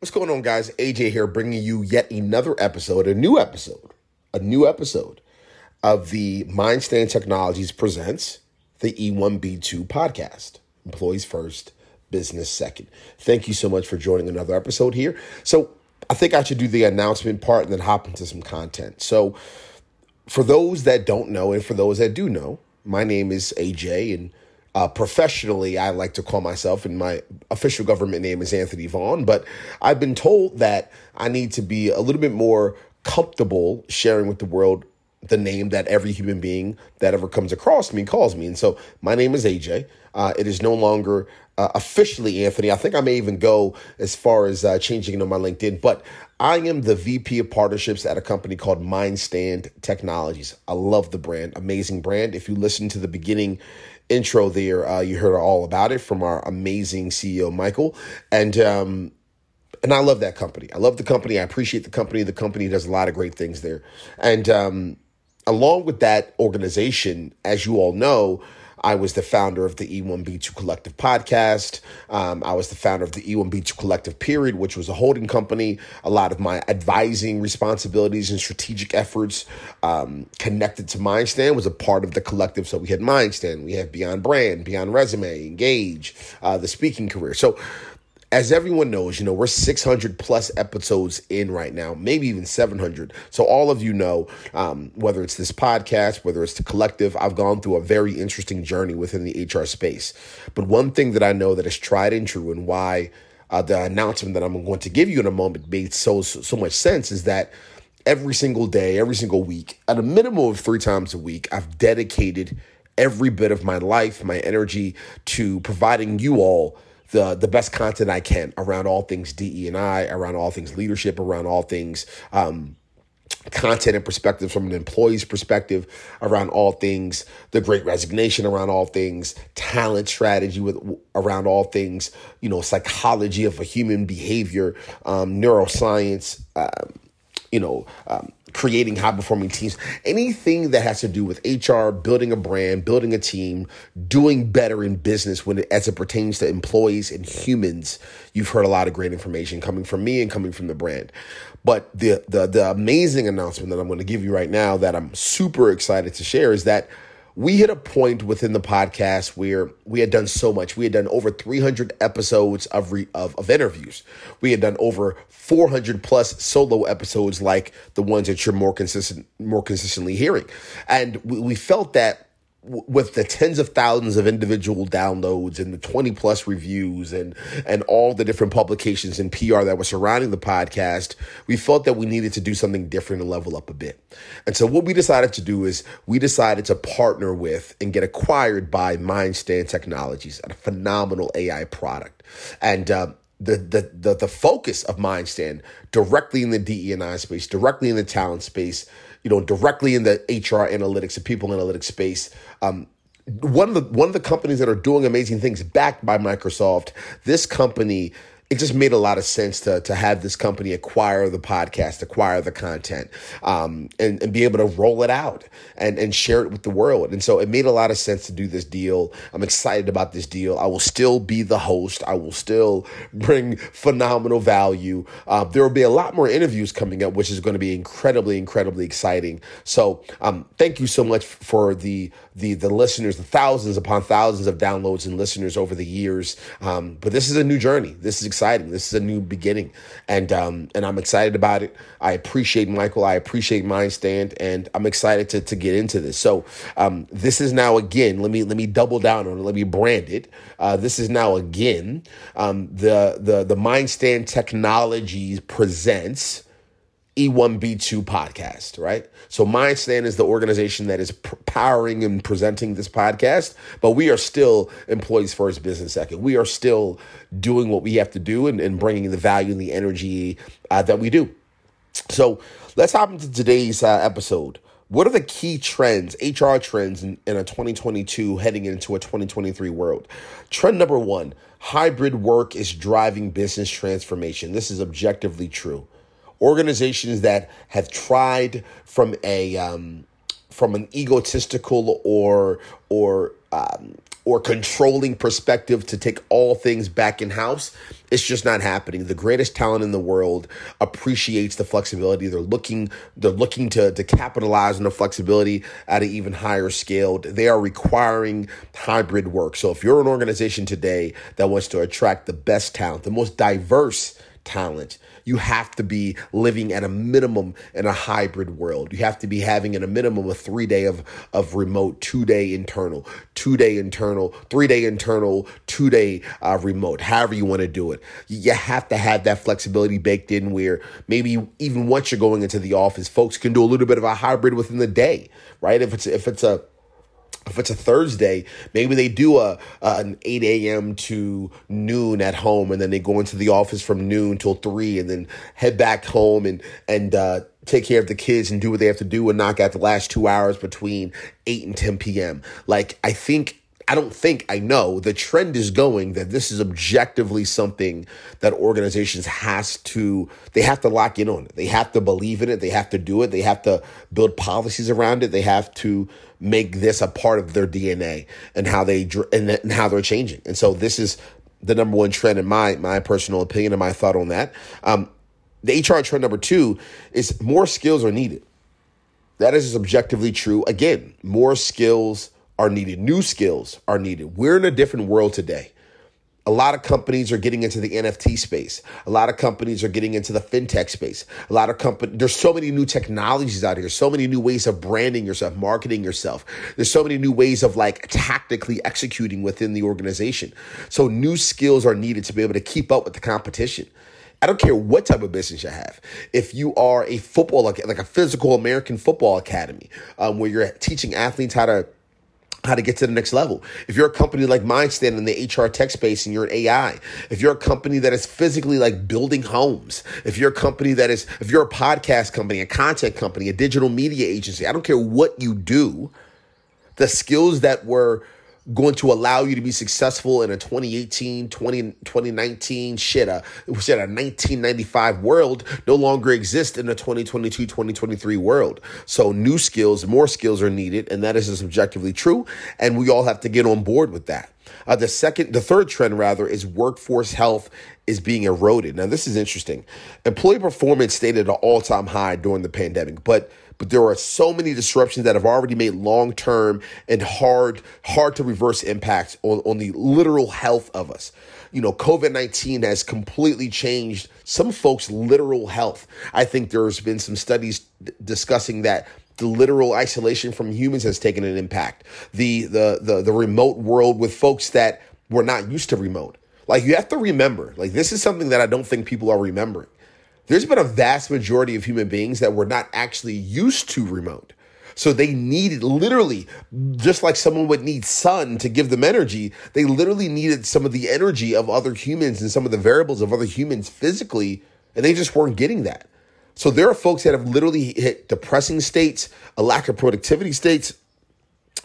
What's going on, guys? AJ here, bringing you yet another episode, a new episode, a new episode of the Mindstand Technologies presents the E1B2 podcast. Employees first, business second. Thank you so much for joining another episode here. So, I think I should do the announcement part and then hop into some content. So, for those that don't know, and for those that do know, my name is AJ, and uh, professionally, I like to call myself, and my official government name is Anthony Vaughn. But I've been told that I need to be a little bit more comfortable sharing with the world the name that every human being that ever comes across me calls me. And so my name is AJ. Uh, it is no longer uh, officially Anthony. I think I may even go as far as uh, changing it on my LinkedIn, but I am the VP of partnerships at a company called Mindstand Technologies. I love the brand, amazing brand. If you listen to the beginning intro there, uh, you heard all about it from our amazing CEO, Michael. And, um, and I love that company. I love the company. I appreciate the company. The company does a lot of great things there. And um, along with that organization, as you all know, I was the founder of the E1B2 Collective podcast. Um, I was the founder of the E1B2 Collective Period, which was a holding company. A lot of my advising responsibilities and strategic efforts um, connected to Mindstand was a part of the collective. So we had Mindstand, we have Beyond Brand, Beyond Resume, Engage, uh, the speaking career. So as everyone knows, you know, we're 600 plus episodes in right now, maybe even 700. So, all of you know, um, whether it's this podcast, whether it's the collective, I've gone through a very interesting journey within the HR space. But one thing that I know that is tried and true, and why uh, the announcement that I'm going to give you in a moment made so, so, so much sense, is that every single day, every single week, at a minimum of three times a week, I've dedicated every bit of my life, my energy to providing you all the the best content I can around all things DE and I, around all things leadership, around all things um, content and perspective from an employee's perspective around all things the great resignation around all things talent strategy with around all things you know psychology of a human behavior um, neuroscience um, you know um, creating high performing teams, anything that has to do with HR, building a brand, building a team, doing better in business when it, as it pertains to employees and humans. You've heard a lot of great information coming from me and coming from the brand. But the the the amazing announcement that I'm going to give you right now that I'm super excited to share is that we hit a point within the podcast where we had done so much. We had done over 300 episodes of, re, of, of interviews. We had done over 400 plus solo episodes, like the ones that you're more consistent, more consistently hearing. And we, we felt that with the tens of thousands of individual downloads and the 20 plus reviews and and all the different publications and PR that were surrounding the podcast, we felt that we needed to do something different and level up a bit. And so what we decided to do is we decided to partner with and get acquired by Mindstand Technologies, a phenomenal AI product. And uh, the, the the the focus of Mindstand directly in the DE and I space, directly in the talent space, you know, directly in the HR analytics and people analytics space. Um, one of the one of the companies that are doing amazing things, backed by Microsoft. This company it just made a lot of sense to to have this company acquire the podcast, acquire the content, um, and and be able to roll it out and and share it with the world. And so it made a lot of sense to do this deal. I'm excited about this deal. I will still be the host. I will still bring phenomenal value. Uh, there will be a lot more interviews coming up, which is going to be incredibly incredibly exciting. So um, thank you so much for the the the listeners, the thousands upon thousands of downloads and listeners over the years. Um, but this is a new journey. This is exciting. This is a new beginning, and um, and I'm excited about it. I appreciate Michael. I appreciate Mindstand, and I'm excited to to get into this. So um, this is now again. Let me let me double down on it. Let me brand it. Uh, this is now again um, the the the Mindstand Technologies presents E1B2 podcast, right? So Mindstand is the organization that is powering and presenting this podcast, but we are still employees first, business second. We are still doing what we have to do and, and bringing the value and the energy uh, that we do. So let's hop into today's uh, episode. What are the key trends, HR trends in, in a 2022 heading into a 2023 world? Trend number one hybrid work is driving business transformation. This is objectively true organizations that have tried from a um, from an egotistical or or um, or controlling perspective to take all things back in house. It's just not happening. The greatest talent in the world appreciates the flexibility. They're looking they're looking to to capitalize on the flexibility at an even higher scale. They are requiring hybrid work. So if you're an organization today that wants to attract the best talent, the most diverse talent, you have to be living at a minimum in a hybrid world. You have to be having at a minimum a three day of, of remote, two day internal, two day internal, three day internal, two day uh, remote, however you want to do it. You have to have that flexibility baked in where maybe even once you're going into the office, folks can do a little bit of a hybrid within the day, right? If it's if it's a if it's a Thursday, maybe they do a, an 8 a.m. to noon at home, and then they go into the office from noon till three, and then head back home and and uh, take care of the kids and do what they have to do and knock out the last two hours between 8 and 10 p.m. Like I think I don't think I know the trend is going that this is objectively something that organizations has to they have to lock in on. They have to believe in it. They have to do it. They have to build policies around it. They have to make this a part of their DNA and how they and how they're changing. And so this is the number one trend in my my personal opinion and my thought on that. Um, the HR trend number two is more skills are needed. That is objectively true. Again, more skills are needed, new skills are needed. We're in a different world today. A lot of companies are getting into the NFT space. A lot of companies are getting into the fintech space. A lot of companies, there's so many new technologies out here, so many new ways of branding yourself, marketing yourself. There's so many new ways of like tactically executing within the organization. So new skills are needed to be able to keep up with the competition. I don't care what type of business you have. If you are a football, like, like a physical American football academy, um, where you're teaching athletes how to how to get to the next level. If you're a company like Mindstand in the HR tech space and you're an AI, if you're a company that is physically like building homes, if you're a company that is, if you're a podcast company, a content company, a digital media agency, I don't care what you do, the skills that were going to allow you to be successful in a 2018, 20, 2019, shit, a, shit, a 1995 world no longer exist in a 2022, 2023 world. So new skills, more skills are needed, and that is subjectively true. And we all have to get on board with that. Uh, the second, the third trend rather is workforce health is being eroded. Now, this is interesting. Employee performance stayed at an all time high during the pandemic, but but there are so many disruptions that have already made long term and hard hard to reverse impacts on, on the literal health of us. You know, COVID 19 has completely changed some folks' literal health. I think there's been some studies d- discussing that the literal isolation from humans has taken an impact. The, the the the remote world with folks that were not used to remote. Like you have to remember, like this is something that I don't think people are remembering there's been a vast majority of human beings that were not actually used to remote. So they needed literally, just like someone would need sun to give them energy, they literally needed some of the energy of other humans and some of the variables of other humans physically, and they just weren't getting that. So there are folks that have literally hit depressing states, a lack of productivity states,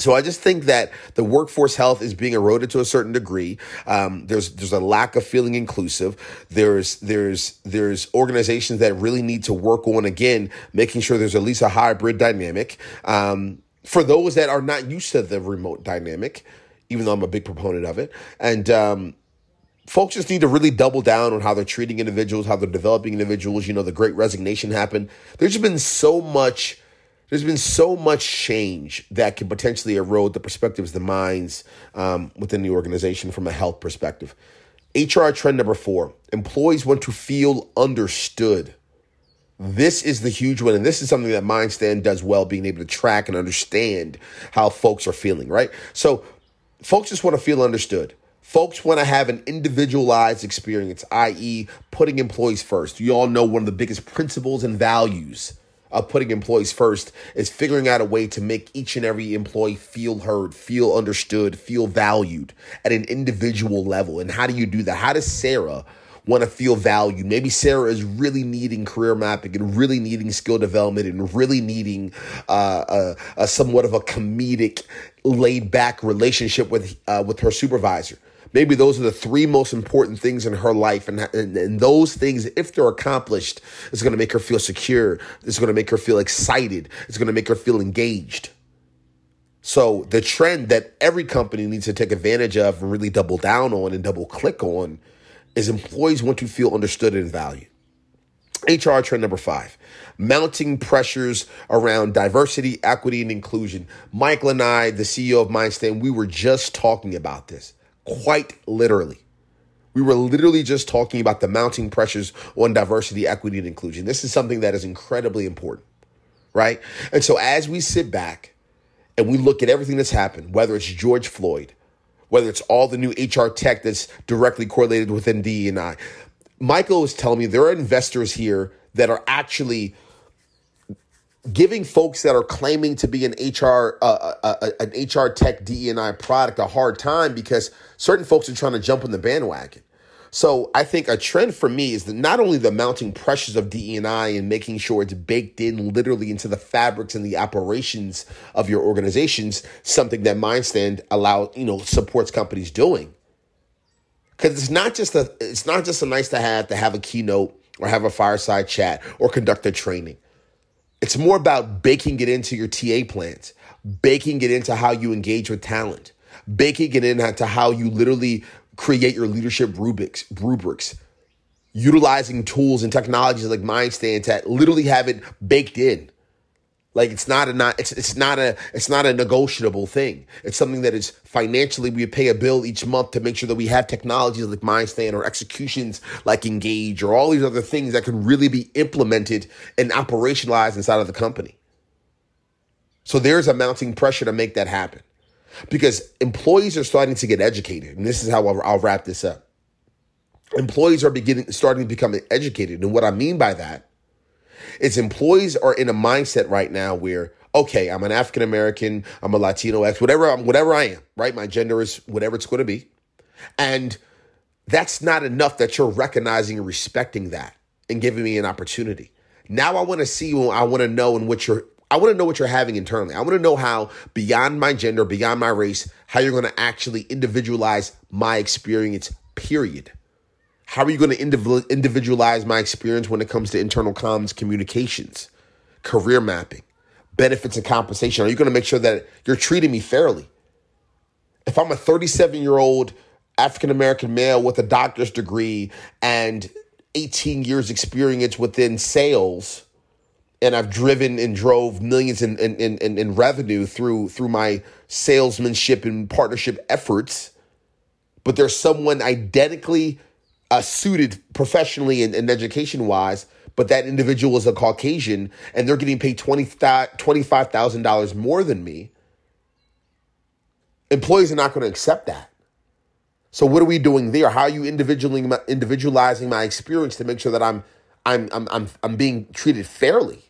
so I just think that the workforce health is being eroded to a certain degree. Um, there's there's a lack of feeling inclusive. There's there's there's organizations that really need to work on again making sure there's at least a hybrid dynamic. Um, for those that are not used to the remote dynamic, even though I'm a big proponent of it, and um, folks just need to really double down on how they're treating individuals, how they're developing individuals. You know, the Great Resignation happened. There's been so much there's been so much change that can potentially erode the perspectives, the minds um, within the organization from a health perspective. HR trend number four employees want to feel understood. This is the huge one, and this is something that Mindstand does well, being able to track and understand how folks are feeling, right? So, folks just want to feel understood. Folks want to have an individualized experience, i.e., putting employees first. You all know one of the biggest principles and values of putting employees first is figuring out a way to make each and every employee feel heard, feel understood, feel valued at an individual level. And how do you do that? How does Sarah want to feel valued? Maybe Sarah is really needing career mapping and really needing skill development and really needing uh, a, a somewhat of a comedic, laid back relationship with uh, with her supervisor. Maybe those are the three most important things in her life. And, and, and those things, if they're accomplished, it's going to make her feel secure. It's going to make her feel excited. It's going to make her feel engaged. So the trend that every company needs to take advantage of and really double down on and double click on is employees want to feel understood and valued. HR trend number five, mounting pressures around diversity, equity, and inclusion. Michael and I, the CEO of Mindstand, we were just talking about this quite literally. We were literally just talking about the mounting pressures on diversity, equity, and inclusion. This is something that is incredibly important, right? And so as we sit back and we look at everything that's happened, whether it's George Floyd, whether it's all the new HR tech that's directly correlated within DEI, Michael was telling me there are investors here that are actually giving folks that are claiming to be an HR uh, uh, uh an HR tech DEI product a hard time because certain folks are trying to jump on the bandwagon. So I think a trend for me is that not only the mounting pressures of DEI and making sure it's baked in literally into the fabrics and the operations of your organizations, something that Mindstand allow you know supports companies doing. Because it's not just a it's not just a nice to have to have a keynote or have a fireside chat or conduct a training. It's more about baking it into your TA plans, baking it into how you engage with talent, baking it into how you literally create your leadership rubrics, rubrics utilizing tools and technologies like Mindstand to literally have it baked in. Like it's not a not it's it's not a it's not a negotiable thing. It's something that is financially we pay a bill each month to make sure that we have technologies like Mindstand or executions like Engage or all these other things that can really be implemented and operationalized inside of the company. So there's a mounting pressure to make that happen because employees are starting to get educated, and this is how I'll, I'll wrap this up. Employees are beginning starting to become educated, and what I mean by that is employees are in a mindset right now where okay, I'm an African American, I'm a Latino X, whatever I'm, whatever I am, right? My gender is whatever it's going to be, and that's not enough that you're recognizing and respecting that and giving me an opportunity. Now I want to see, I want to know and what you're I want to know what you're having internally. I want to know how, beyond my gender, beyond my race, how you're going to actually individualize my experience, period. How are you going to individualize my experience when it comes to internal comms communications, career mapping, benefits and compensation? Are you going to make sure that you're treating me fairly? If I'm a 37 year old African American male with a doctor's degree and 18 years experience within sales, and I've driven and drove millions in, in, in, in, revenue through through my salesmanship and partnership efforts. But there's someone identically uh, suited professionally and, and education wise, but that individual is a Caucasian and they're getting paid $25,000 more than me. Employees are not going to accept that. So what are we doing there? How are you individually individualizing my experience to make sure that I'm I'm I'm I'm, I'm being treated fairly?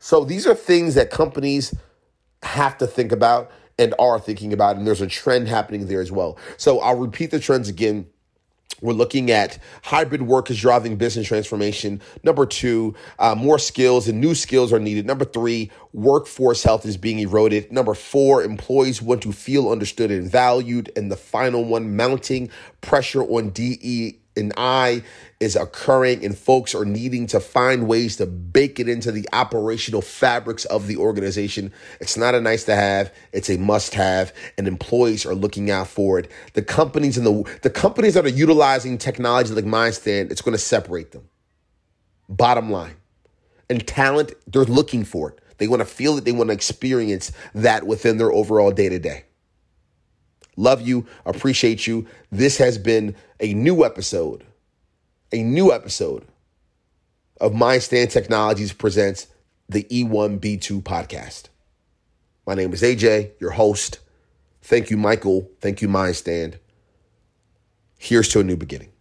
So these are things that companies have to think about and are thinking about, and there's a trend happening there as well. So I'll repeat the trends again. We're looking at hybrid work is driving business transformation. Number two, uh, more skills and new skills are needed. Number three, workforce health is being eroded. Number four, employees want to feel understood and valued. And the final one, mounting pressure on DE and I is occurring, and folks are needing to find ways to bake it into the operational fabrics of the organization. It's not a nice to have, it's a must have, and employees are looking out for it. The companies and the the companies that are utilizing technology like Mindstand, it's going to separate them. Bottom line. And talent, they're looking for it. They want to feel it, they want to experience that within their overall day to day. Love you, appreciate you. This has been a new episode, a new episode of Mindstand Technologies presents the E1B2 podcast. My name is AJ, your host. Thank you, Michael. Thank you, Mindstand. Here's to a new beginning.